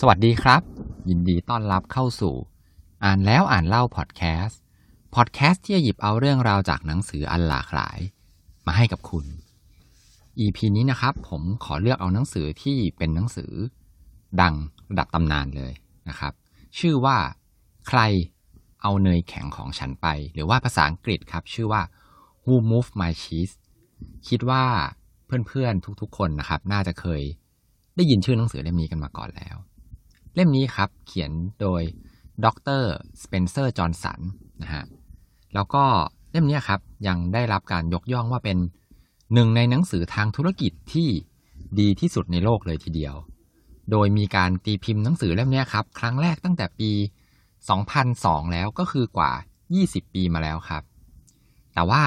สวัสดีครับ ยินดีต้อนรับเข้าสู่ อ่านแล้วอ่านเล่าพอดแคสต์พอดแคสต์ที่จะหยิบเอาเรื่องราวจากหนังสืออันหลากหลาย มาให้กับคุณ EP นี้นะครับ ผมขอเลือกเอาหนังสือที่เป็นหนังสือ ดังระดับตำนานเลยนะครับ ชื่อว่าใครเอาเนยแข็งของฉันไป หรือว่าภาษาอังกฤษครับ ชื่อว่า Who Moved My Cheese คิดว่าเพื่อนๆทุกๆ คนนะครับ น่าจะเคยได้ยินชื่อหนังสือเล่มนี้กันมาก่อนแล้ว เล่มนี้ครับเขียนโดยดรสเปนเซอร์จอห์นสันนะฮะแล้วก็เล่มนี้ครับยังได้รับการยกย่องว่าเป็นหนึ่งในหนังสือทางธุรกิจที่ดีที่สุดในโลกเลยทีเดียว โดยมีการตีพิมพ์หนังสือเล่มนี้ครับ ครั้งแรกตั้งแต่ปี 2002 แล้วก็คือกว่า 20 ปีมาแล้วครับ แต่ว่า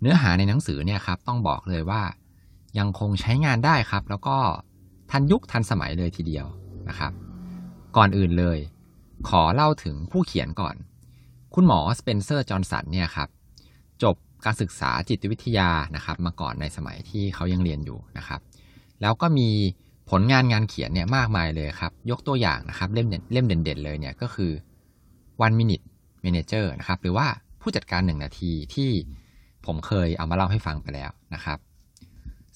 เนื้อหาในหนังสือเนี่ยครับต้องบอกเลยว่า ยังคงใช้งานได้ครับ แล้วก็ทันยุคทันสมัยเลยทีเดียวนะครับ ก่อนอื่นเลย ขอเล่าถึงผู้เขียนก่อน คุณหมอสเปนเซอร์จอห์นสันเนี่ยครับ จบการศึกษาจิตวิทยานะครับ มาก่อนในสมัยที่เขายังเรียนอยู่นะครับ แล้วก็มีผลงานงานเขียนเนี่ยมากมายเลยครับ ยกตัวอย่างนะครับ เล่มเด่นเล่มเด่นๆเลยเนี่ยก็คือ one minute manager นะครับ หรือว่าผู้จัดการหนึ่งนาทีที่ผมเคยเอามาเล่าให้ฟังไปแล้วนะครับ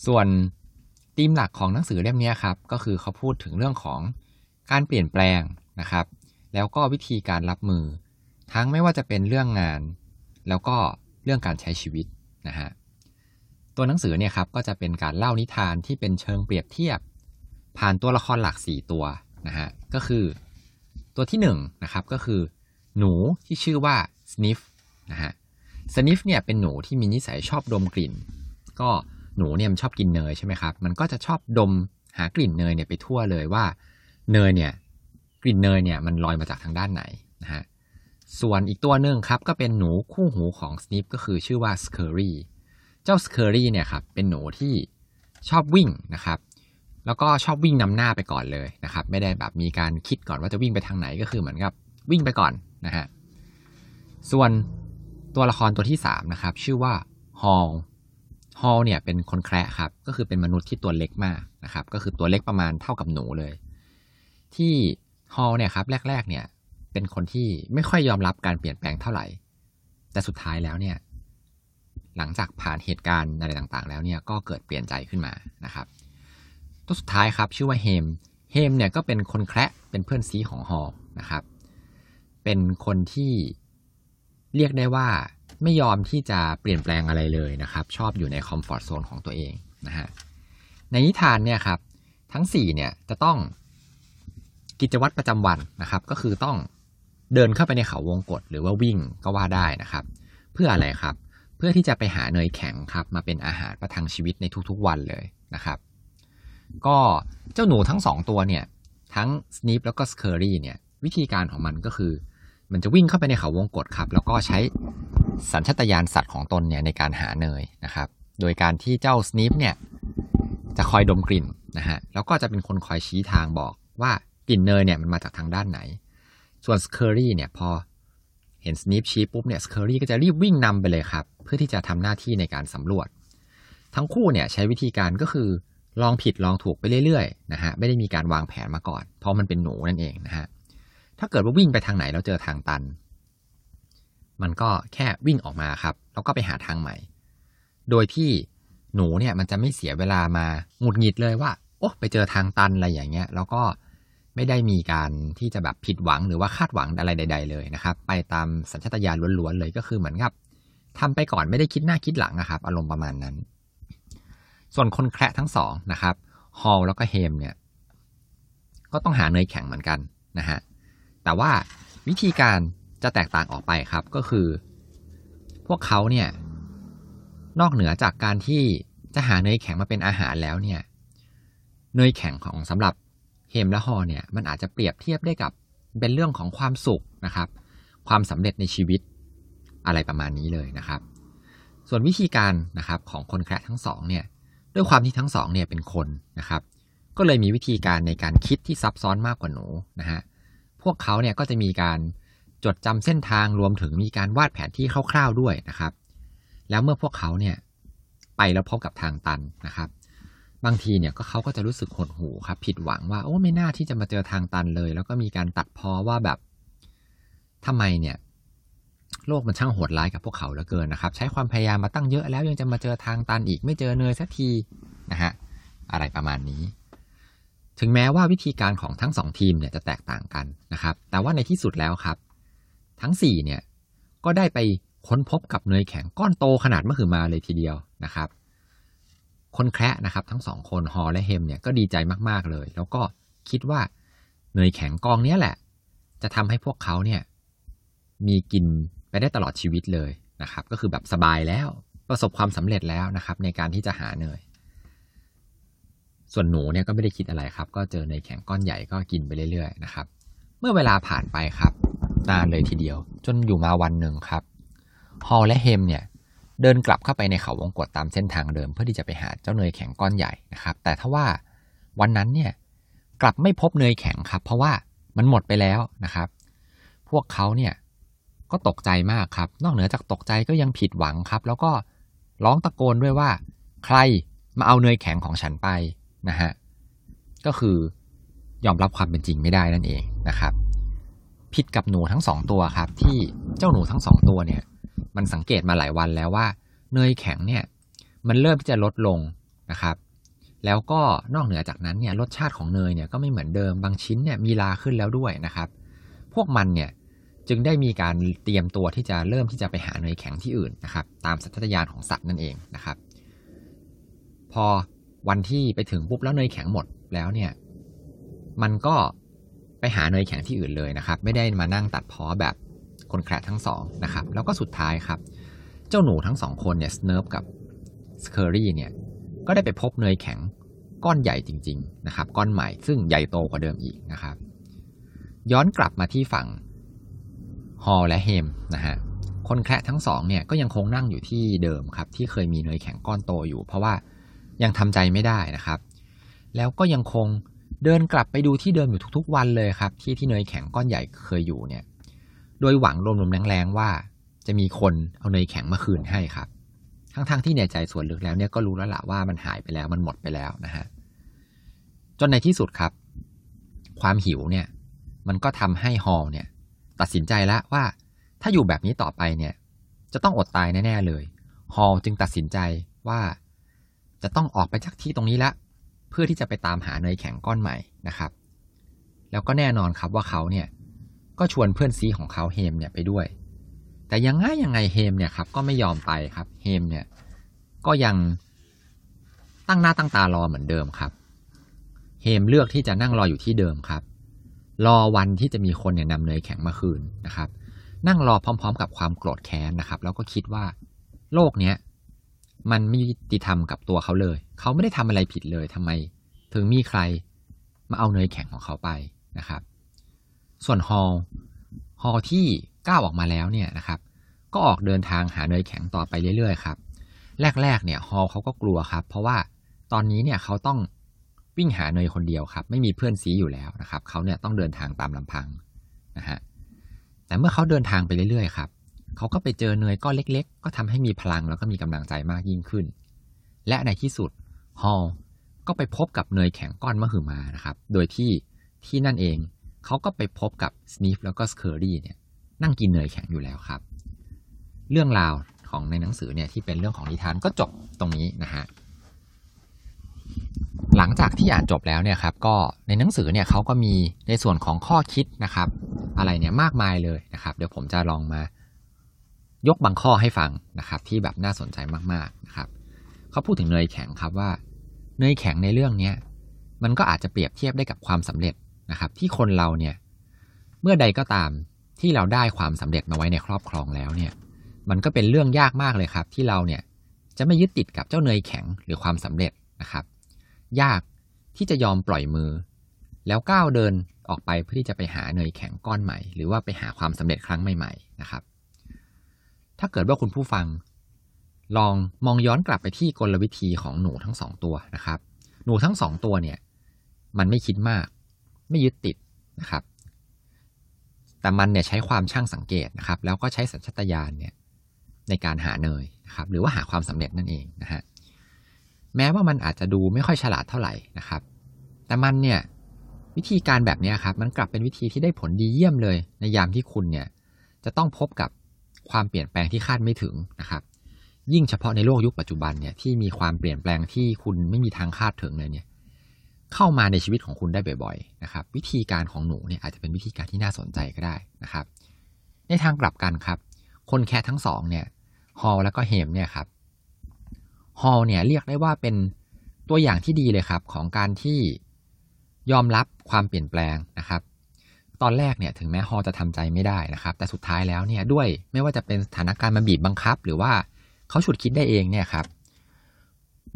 ส่วนธีมหลักของหนังสือเล่มนี้ครับ ก็คือเขาพูดถึงเรื่องของ การเปลี่ยนแปลงนะครับ แล้วก็วิธีการรับมือ ทั้งไม่ว่าจะเป็นเรื่องงาน แล้วก็เรื่องการใช้ชีวิตนะฮะตัวหนังสือเนี่ยครับก็จะเป็นการเล่านิทานที่เป็นเชิงเปรียบเทียบ ผ่านตัวละครหลัก 4 ตัวนะฮะก็คือตัวที่1นนะครับก็คือ หนูที่ชื่อว่า sniff นะฮะ sniff เนี่ยเป็นหนูที่มีนิสัยชอบดมกลิ่น ก็หนูเนี่ยมันชอบกินเนยใช่ไหมครับ มันก็จะชอบดมหากลิ่นเนยเนี่ยไปทั่วเลยว่า เนยเนี่ยกลิ่นเนยเนี่ยมันลอยมาจากทางด้านไหนนะฮะส่วนอีกตัวหนึ่งครับก็เป็นหนูคู่หูของ Sniff ก็คือชื่อว่า Scurry เจ้า Scurry เนี่ยครับเป็นหนูที่ชอบวิ่งนะครับแล้วก็ชอบวิ่งนำหน้าไปก่อนเลยนะครับ ไม่ได้แบบมีการคิดก่อนว่าจะวิ่งไปทางไหนก็คือเหมือนกับวิ่งไปก่อนนะฮะส่วนตัวละครตัวที่3นะครับชื่อว่า Hall Hall เนี่ยเป็นคนแคระครับก็คือเป็นมนุษย์ที่ตัวเล็กมากนะครับก็คือตัวเล็กประมาณเท่ากับหนูเลย ที่ฮอลเนี่ยครับแรก ๆ เนี่ย เป็นคนที่ไม่ค่อยยอมรับการเปลี่ยนแปลงเท่าไหร่ แต่สุดท้ายแล้วเนี่ย หลังจากผ่านเหตุการณ์อะไรต่างๆ แล้วเนี่ยก็เกิดเปลี่ยนใจขึ้นมานะครับ ตัวสุดท้ายครับชื่อว่าเฮมเฮมเนี่ยก็เป็นคนแคระเป็นเพื่อนซี้ของฮอว์นะครับ เป็นคนที่เรียกได้ว่าไม่ยอมที่จะเปลี่ยนแปลงอะไรเลยนะครับ ชอบอยู่ใน comfort zone ของตัวเองนะฮะในนิทานเนี่ยครับ ทั้ง4เนี่ยจะต้อง กิจวัตรประจำวันนะครับ ก็คือต้องเดินเข้าไปในเขาวงกฏหรือว่าวิ่งก็ว่าได้นะครับ เพื่ออะไรครับ เพื่อที่จะไปหาเนยแข็งครับ มาเป็นอาหารประทังชีวิตในทุกๆวันเลยนะครับ ก็เจ้าหนูทั้งสองตัวเนี่ย ทั้งสนีปแล้วก็สเคอรี่เนี่ย วิธีการของมันก็คือ มันจะวิ่งเข้าไปในเขาวงกฏครับ แล้วก็ใช้สัญชตาตญาณสัตว์ของตนเนี่ยในการหาเนยนะครับ โดยการที่เจ้าสนีปเนี่ยจะคอยดมกลิ่นนะฮะแล้วก็จะเป็นคนคอยชี้ทางบอกว่า กลิ่นเนยเนี่ยมันมาจากทางด้านไหน ส่วนสเคอรี่เนี่ยพอเห็นสนิฟฟ์ชี้ปุ๊บเนี่ยสเคอรี่ก็จะรีบวิ่งนำไปเลยครับ เพื่อที่จะทำหน้าที่ในการสำรวจ ทั้งคู่เนี่ยใช้วิธีการก็คือลองผิดลองถูกไปเรื่อยๆนะฮะไม่ได้มีการวางแผนมาก่อน เพราะมันเป็นหนูนั่นเองนะฮะถ้าเกิดว่าวิ่งไปทางไหนแล้วเจอทางตัน มันก็แค่วิ่งออกมาครับ แล้วก็ไปหาทางใหม่ โดยที่หนูเนี่ยมันจะไม่เสียเวลามาหงุดหงิดเลยว่า โอ้ไปเจอทางตันอะไรอย่างเงี้ย แล้วก็ ไม่ได้มีการที่จะแบบผิดหวังหรือว่าคาดหวังอะไรใด ๆ เลยนะครับ ไปตามสัญชตาตญาณล้วนๆเลยก็คือเหมือนกับทำไปก่อนไม่ได้คิดหน้าคิดหลังนะครับ อารมณ์ประมาณนั้น ส่วนคนแคระทั้งสองนะครับฮอลแล้วก็เฮมเนี่ย ก็ต้องหาเนยแข็งเหมือนกันนะฮะแต่ว่าวิธีการจะแตกต่างออกไปครับก็คือ พวกเขาเนี่ย นอกเหนือจากการที่จะหาเนยแข็งมาเป็นอาหารแล้วเนี่ย เนยแข็งของสำหรับ เฮมและฮอเนี่ยมันอาจจะเปรียบเทียบได้กับเป็นเรื่องของความสุขนะครับ ความสำเร็จในชีวิตอะไรประมาณนี้เลยนะครับ ส่วนวิธีการนะครับของคนแคระทั้งสองเนี่ยด้วยความที่ทั้งสองเนี่ยเป็นคนนะครับ ก็เลยมีวิธีการในการคิดที่ซับซ้อนมากกว่าหนูนะฮะพวกเขาเนี่ยก็จะมีการจดจำเส้นทางรวมถึงมีการวาดแผนที่คร่าวๆด้วยนะครับ แล้วเมื่อพวกเขาเนี่ยไปแล้วพบกับทางตันนะครับ บางทีเนี่ยก็เขาก็จะรู้สึกหดหู่ครับผิดหวังว่าโอ้ไม่น่าที่จะมาเจอทางตันเลย แล้วก็มีการตัดพ้อว่าแบบทำไมเนี่ย โลกมันช่างโหดร้ายกับพวกเขาเหลือเกินนะครับ ใช้ความพยายามมาตั้งเยอะแล้วยังจะมาเจอทางตันอีกไม่เจอเนยสักทีนะฮะอะไรประมาณนี้ ถึงแม้ว่าวิธีการของทั้งสองทีมเนี่ยจะแตกต่างกันนะครับ แต่ว่าในที่สุดแล้วครับ ทั้งสี่เนี่ยก็ได้ไปค้นพบกับเนยแข็งก้อนโตขนาดมหึมาเลยทีเดียวนะครับ คนแคระนะครับ ทั้งสองคนฮอและเฮมเนี่ยก็ดีใจมากๆเลย แล้วก็คิดว่าเนยแข็งกองนี้แหละ จะทำให้พวกเขาเนี่ยมีกินไปได้ตลอดชีวิตเลยนะครับ ก็คือแบบสบายแล้วประสบความสำเร็จแล้วนะครับ ในการที่จะหาเนยส่วนหนูเนี่ยก็ไม่ได้คิดอะไรครับ ก็เจอเนยแข็งก้อนใหญ่ก็กินไปเรื่อยๆนะครับ เมื่อเวลาผ่านไปครับนานเลยทีเดียว จนอยู่มาวันหนึ่งครับ ฮอลและเฮมเนี่ย เดินกลับเข้าไปในเขาวงกฏตามเส้นทางเดิมเพื่อที่จะไปหาเจ้าเนยแข็งก้อนใหญ่นะครับ แต่ถ้าว่าวันนั้นเนี่ยกลับไม่พบเนยแข็งครับ เพราะว่ามันหมดไปแล้วนะครับ พวกเขาเนี่ยก็ตกใจมากครับ นอกเหนือจากตกใจก็ยังผิดหวังครับ แล้วก็ร้องตะโกนด้วยว่า ใครมาเอาเนยแข็งของฉันไปนะฮะก็คือยอมรับความเป็นจริงไม่ได้นั่นเองนะครับ ผิดกับหนูทั้งสองตัวครับ ที่เจ้าหนูทั้งสองตัวเนี่ย มันสังเกตมาหลายวันแล้วว่า เนยแข็งเนี่ย มันเริ่มที่จะลดลงนะครับ แล้วก็นอกเหนือจากนั้นเนี่ยรสชาติของเนยเนี่ยก็ไม่เหมือนเดิมบางชิ้นเนี่ยมีลาขึ้นแล้วด้วยนะครับ พวกมันเนี่ยจึงได้มีการเตรียมตัวที่จะเริ่มที่จะไปหาเนยแข็งที่อื่นนะครับ ตามสัญชาตญาณของสัตว์นั่นเองนะครับ พอวันที่ไปถึงปุ๊บแล้วเนยแข็งหมดแล้วเนี่ย มันก็ไปหาเนยแข็งที่อื่นเลยนะครับ ไม่ได้มานั่งตัดพ้อแบบ คนแคระทั้งสองนะครับ แล้วก็สุดท้ายครับ เจ้าหนูทั้งสองคนเนี่ยสนิฟฟ์กับสเคอรี่เนี่ยก็ได้ไปพบเนยแข็งก้อนใหญ่จริง ๆ นะครับ ก้อนใหม่ซึ่งใหญ่โตกว่าเดิมอีกนะครับ ย้อนกลับมาที่ฝั่งฮอลและเฮมนะฮะคนแคระทั้งสองเนี่ยก็ยังคงนั่งอยู่ที่เดิมครับ ที่เคยมีเนยแข็งก้อนโตอยู่ เพราะว่ายังทำใจไม่ได้นะครับ แล้วก็ยังคงเดินกลับไปดูที่เดิมอยู่ทุกๆ วันเลยครับ ที่ที่เนยแข็งก้อนใหญ่เคยอยู่เนี่ย โดยหวังรวมๆแรงๆว่า จะมีคนเอาเนยแข็งมาคืนให้ครับ ทั้งๆทที่ในใจส่วนลึกแล้วเนี่ยก็รู้แล้วละว่ามันหายไปแล้วมันหมดไปแล้วนะฮะจนในที่สุดครับ ความหิวเนี่ย มันก็ทำให้ฮอลเนี่ย ตัดสินใจแล้วว่า ถ้าอยู่แบบนี้ต่อไปเนี่ย จะต้องอดตายแน่ๆเลย ฮอลจึงตัดสินใจว่าจะต้องออกไปจากที่ตรงนี้ละ เพื่อที่จะไปตามหาเนยแข็งก้อนใหม่นะครับ แล้วก็แน่นอนครับว่าเขาเนี่ย ก็ชวนเพื่อนซีของเขาเฮมเนี่ยไปด้วย แต่ยังไงยังไงเฮมเนี่ยครับก็ไม่ยอมไปครับเฮมเนี่ยก็ยังตั้งหน้าตั้งตารอเหมือนเดิมครับ เฮมเลือกที่จะนั่งรออยู่ที่เดิมครับ รอวันที่จะมีคนเนี่ยนำเนยแข็งมาคืนนะครับ นั่งรอพร้อม ๆ กับความโกรธแค้นนะครับ แล้วก็คิดว่าโลกเนี้ยมันไม่ยุติธรรมกับตัวเขาเลย เขาไม่ได้ทำอะไรผิดเลยทำไม ถึงมีใครมาเอาเนยแข็งของเขาไปนะครับ ส่วนฮอลฮอลที่ก้าวออกมาแล้วเนี่ยนะครับก็ออกเดินทางหาเนยแข็งต่อไปเรื่อยๆครับแรกๆเนี่ยฮอลเขาก็กลัวครับ เพราะว่าตอนนี้เนี่ยเขาต้องวิ่งหาเนยคนเดียวครับ ไม่มีเพื่อนซีอยู่แล้วนะครับเขาเนี่ยต้องเดินทางตามลำพังนะฮะแต่เมื่อเขาเดินทางไปเรื่อยๆครับเขาก็ไปเจอเนยก้อนเล็ก ๆ ก็ทำให้มีพลังแล้วก็มีกำลังใจมากยิ่งขึ้น และในที่สุดฮอลก็ไปพบกับเนยแข็งก้อนมหึมานะครับ โดยที่ที่นั่นเอง เขาก็ไปพบกับสนีฟแล้วก็สเคอรี่เนี่ยนั่งกินเนยแข็งอยู่แล้วครับ เรื่องราวของในหนังสือเนี่ยที่เป็นเรื่องของนิทานก็จบตรงนี้นะฮะหลังจากที่อ่านจบแล้วเนี่ยครับก็ในหนังสือเนี่ยเขาก็มีในส่วนของข้อคิดนะครับ อะไรเนี่ยมากมายเลยนะครับ เดี๋ยวผมจะลองมายกบางข้อให้ฟังนะครับ ที่แบบน่าสนใจมากๆนะครับเขาพูดถึงเนยแข็งครับว่า เนยแข็งในเรื่องเนี้ยมันก็อาจจะเปรียบเทียบได้กับความสำเร็จ นะครับ ที่คนเราเนี่ยเมื่อใดก็ตามที่เราได้ความสำเร็จมาไว้ในครอบครองแล้วเนี่ย มันก็เป็นเรื่องยากมากเลยครับ ที่เราเนี่ยจะไม่ยึดติดกับเจ้าเนยแข็งหรือความสำเร็จนะครับ ยากที่จะยอมปล่อยมือ แล้วก้าวเดินออกไปเพื่อที่จะไปหาเนยแข็งก้อนใหม่ หรือว่าไปหาความสำเร็จครั้งใหม่ ๆ นะครับ ถ้าเกิดว่าคุณผู้ฟัง ลองมองย้อนกลับไปที่กลวิธีของหนูทั้งสองตัวนะครับ หนูทั้งสองตัวเนี่ย มันไม่คิดมาก ไม่ยึดติดนะครับ แต่มันเนี่ยใช้ความช่างสังเกตนะครับ แล้วก็ใช้สัญชตาตญาณเนี่ยในการหาเนยนะครับ หรือว่าหาความสำเร็จนั่นเองนะฮะแม้ว่ามันอาจจะดูไม่ค่อยฉลาดเท่าไหร่นะครับ แต่มันเนี่ยวิธีการแบบนี้ครับ มันกลับเป็นวิธีที่ได้ผลดีเยี่ยมเลย ในยามที่คุณเนี่ยจะต้องพบกับความเปลี่ยนแปลงที่คาดไม่ถึงนะครับ ยิ่งเฉพาะในโลกยุคปัจจุบันเนี่ยที่มีความเปลี่ยนแปลงที่คุณไม่มีทางคาดถึงเลยเนี่ย เข้ามาในชีวิตของคุณได้บ่อยๆนะครับ วิธีการของหนูเนี่ยอาจจะเป็นวิธีการที่น่าสนใจก็ได้นะครับ ในทางกลับกันครับ คนแค่ทั้งสองเนี่ยฮอลแล้วก็เฮมเนี่ยครับฮอลเนี่ยเรียกได้ว่าเป็นตัวอย่างที่ดีเลยครับ ของการที่ยอมรับความเปลี่ยนแปลงนะครับ ตอนแรกเนี่ยถึงแม้ฮอลจะทำใจไม่ได้นะครับ แต่สุดท้ายแล้วเนี่ยด้วยไม่ว่าจะเป็นสถานการณ์มาบีบบังคับ หรือว่าเขาฉุดคิดได้เองเนี่ยครับ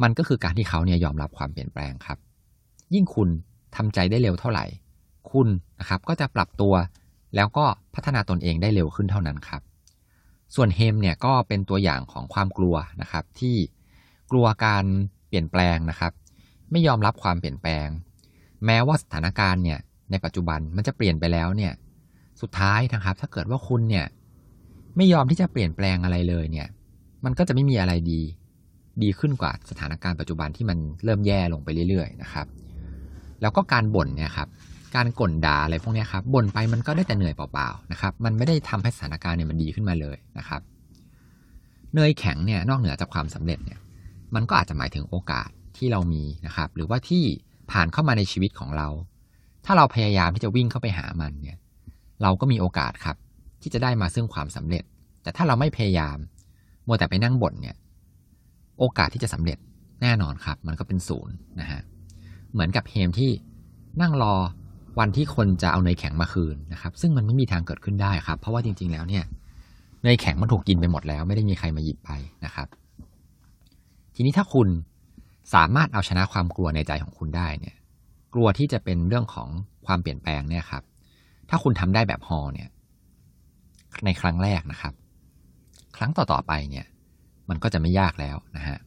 มันก็คือการที่เขาเนี่ยยอมรับความเปลี่ยนแปลงครับ ยิ่งคุณทำใจได้เร็วเท่าไหร่ คุณนะครับก็จะปรับตัว แล้วก็พัฒนาตนเองได้เร็วขึ้นเท่านั้นครับ ส่วนเฮมเนี่ยก็เป็นตัวอย่างของความกลัวนะครับที่กลัวการเปลี่ยนแปลงนะครับ ไม่ยอมรับความเปลี่ยนแปลง แม้ว่าสถานการณ์เนี่ยในปัจจุบันมันจะเปลี่ยนไปแล้วเนี่ยสุดท้ายนะครับ ถ้าเกิดว่าคุณเนี่ยไม่ยอมที่จะเปลี่ยนแปลงอะไรเลยเนี่ย มันก็จะไม่มีอะไรดี ดีขึ้นกว่าสถานการณ์ปัจจุบันที่มันเริ่มแย่ลงไปเรื่อยๆนะครับ แล้วก็การบ่นเนี่ยครับการก่นด่าอะไรพวกนี้ครับบ่นไปมันก็ได้แต่เหนื่อยเปล่าๆนะครับมันไม่ได้ทำให้สถานการณ์เนี่ยมันดีขึ้นมาเลยนะครับเนยแข็งเนี่ยนอกเหนือจากความสำเร็จเนี่ยมันก็อาจจะหมายถึงโอกาสที่เรามีนะครับ หรือว่าที่ผ่านเข้ามาในชีวิตของเรา ถ้าเราพยายามที่จะวิ่งเข้าไปหามันเนี่ยเราก็มีโอกาสครับ ที่จะได้มาซึ่งความสำเร็จ แต่ถ้าเราไม่พยายามมัวแต่ไปนั่งบ่นเนี่ยโอกาสที่จะสำเร็จแน่นอนครับ มันก็เป็นศูนย์นะฮะ เหมือนกับเฮมที่นั่งรอวันที่คนจะเอาเนยแข็งมาคืนนะครับ ซึ่งมันไม่มีทางเกิดขึ้นได้ครับ เพราะว่าจริง ๆ แล้วเนี่ยเนยแข็งมันถูกกินไปหมดแล้ว ไม่ได้มีใครมาหยิบไปนะครับ ทีนี้ถ้าคุณสามารถเอาชนะความกลัวในใจของคุณได้เนี่ย กลัวที่จะเป็นเรื่องของความเปลี่ยนแปลงเนี่ยครับ ถ้าคุณทำได้แบบฮอเนี่ย ในครั้งแรกนะครับ ครั้งต่อๆไปเนี่ย มันก็จะไม่ยากแล้วนะฮะ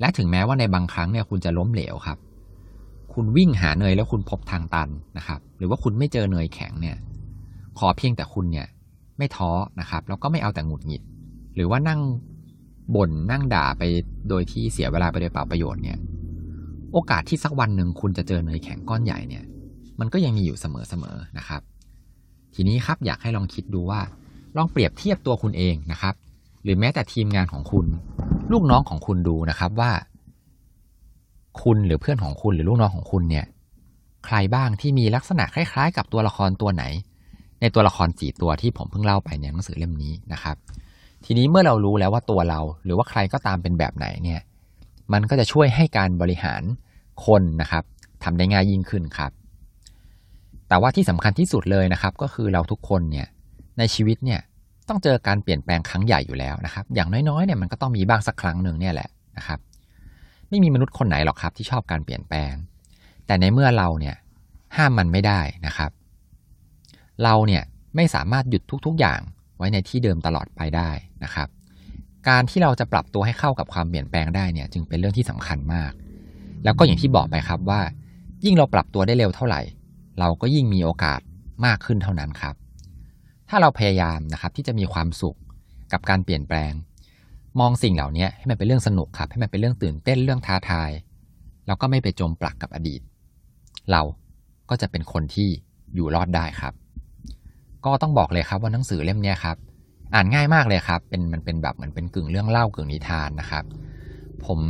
และถึงแม้ว่าในบางครั้งเนี่ยคุณจะล้มเหลวครับ คุณวิ่งหาเนยแล้วคุณพบทางตันนะครับ หรือว่าคุณไม่เจอเนยแข็งเนี่ย ขอเพียงแต่คุณเนี่ย ไม่ท้อนะครับ แล้วก็ไม่เอาแต่หงุดหงิด หรือว่านั่งบ่นนั่งด่าไปโดยที่เสียเวลาไปโดยเปล่าประโยชน์เนี่ย โอกาสที่สักวันหนึ่งคุณจะเจอเนยแข็งก้อนใหญ่เนี่ย มันก็ยังมีอยู่เสมอๆนะครับ ทีนี้ครับอยากให้ลองคิดดูว่า ลองเปรียบเทียบตัวคุณเองนะครับ หรือแม้แต่ทีมงานของคุณ ลูกน้องของคุณดูนะครับว่า คุณหรือเพื่อนของคุณหรือลูกน้องของคุณเนี่ย ใครบ้างที่มีลักษณะคล้าย ๆ กับตัวละครตัวไหน ในตัวละครสี่ตัวที่ผมเพิ่งเล่าไปในหนังสือเล่มนี้นะครับ ทีนี้เมื่อเรารู้แล้วว่าตัวเรา หรือว่าใครก็ตามเป็นแบบไหนเนี่ย มันก็จะช่วยให้การบริหารคนนะครับทำได้ง่ายยิ่งขึ้นครับ แต่ว่าที่สำคัญที่สุดเลยนะครับ ก็คือเราทุกคนเนี่ยในชีวิตเนี่ย ต้องเจอการเปลี่ยนแปลงครั้งใหญ่อยู่แล้วนะครับ อย่างน้อยๆเนี่ยมันก็ต้องมีบ้างสักครั้งหนึ่งเนี่ยแหละนะครับ ไม่มีมนุษย์คนไหนหรอกครับ ที่ชอบการเปลี่ยนแปลง แต่ในเมื่อเราเนี่ยห้ามมันไม่ได้นะครับ เราเนี่ยไม่สามารถหยุดทุกๆอย่างไว้ในที่เดิมตลอดไปได้นะครับ การที่เราจะปรับตัวให้เข้ากับความเปลี่ยนแปลงได้เนี่ย จึงเป็นเรื่องที่สำคัญมาก แล้วก็อย่างที่บอกไปครับว่า ยิ่งเราปรับตัวได้เร็วเท่าไหร่ เราก็ยิ่งมีโอกาสมากขึ้นเท่านั้นครับ ถ้าเราพยายามนะครับที่จะมีความสุขกับการเปลี่ยนแปลง มองสิ่งเหล่านี้ให้มันเป็นเรื่องสนุกครับ ให้มันเป็นเรื่องตื่นเต้นเรื่องท้าทาย แล้วก็ไม่ไปจมปลักกับอดีต เราก็จะเป็นคนที่อยู่รอดได้ครับ ก็ต้องบอกเลยครับว่าหนังสือเล่มนี้ครับ อ่านง่ายมากเลยครับ เป็นมันเป็นแบบเหมือนเป็นกึ่งเรื่องเล่ากึ่งนิทานนะครับ ผม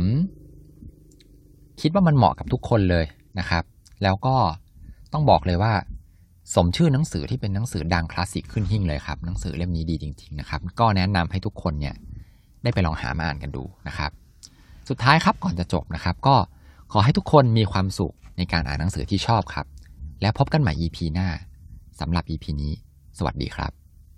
คิดว่ามันเหมาะกับทุกคนเลยนะครับ แล้วก็ต้องบอกเลยว่า สมชื่อหนังสือที่เป็นหนังสือดังคลาสสิกขึ้นหิ่งเลยครับ หนังสือเล่มนี้ดีจริงๆนะครับ ก็แนะนำให้ทุกคนเนี่ยได้ไปลองหามาอ่านกันดูนะครับ สุดท้ายครับก่อนจะจบนะครับ ก็ขอให้ทุกคนมีความสุขในการอ่านหนังสือที่ชอบครับ แล้วพบกันใหม่ EP หน้าสำหรับ EP นี้ สวัสดีครับ